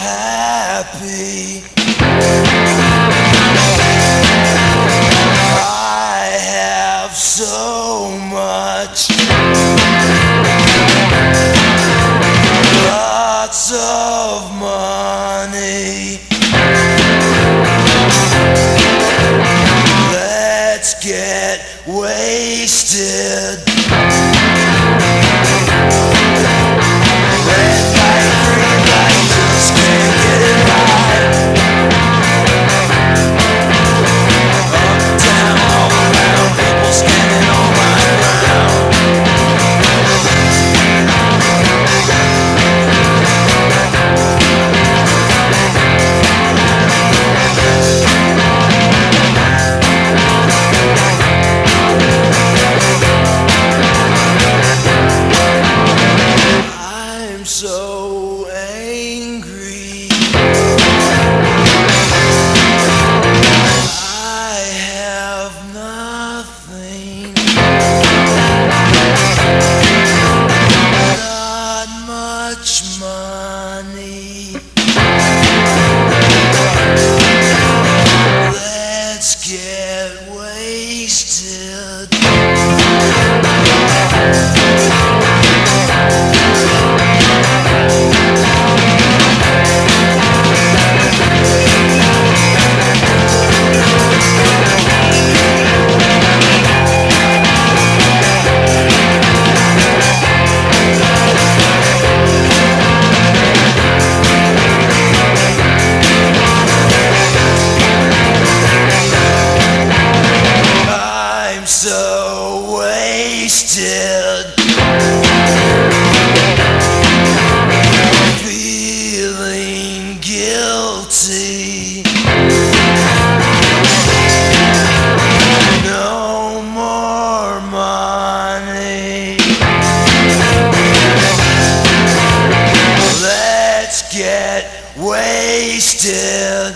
happy. I have so much. Lots of money. Let's get wasted. so get wasted.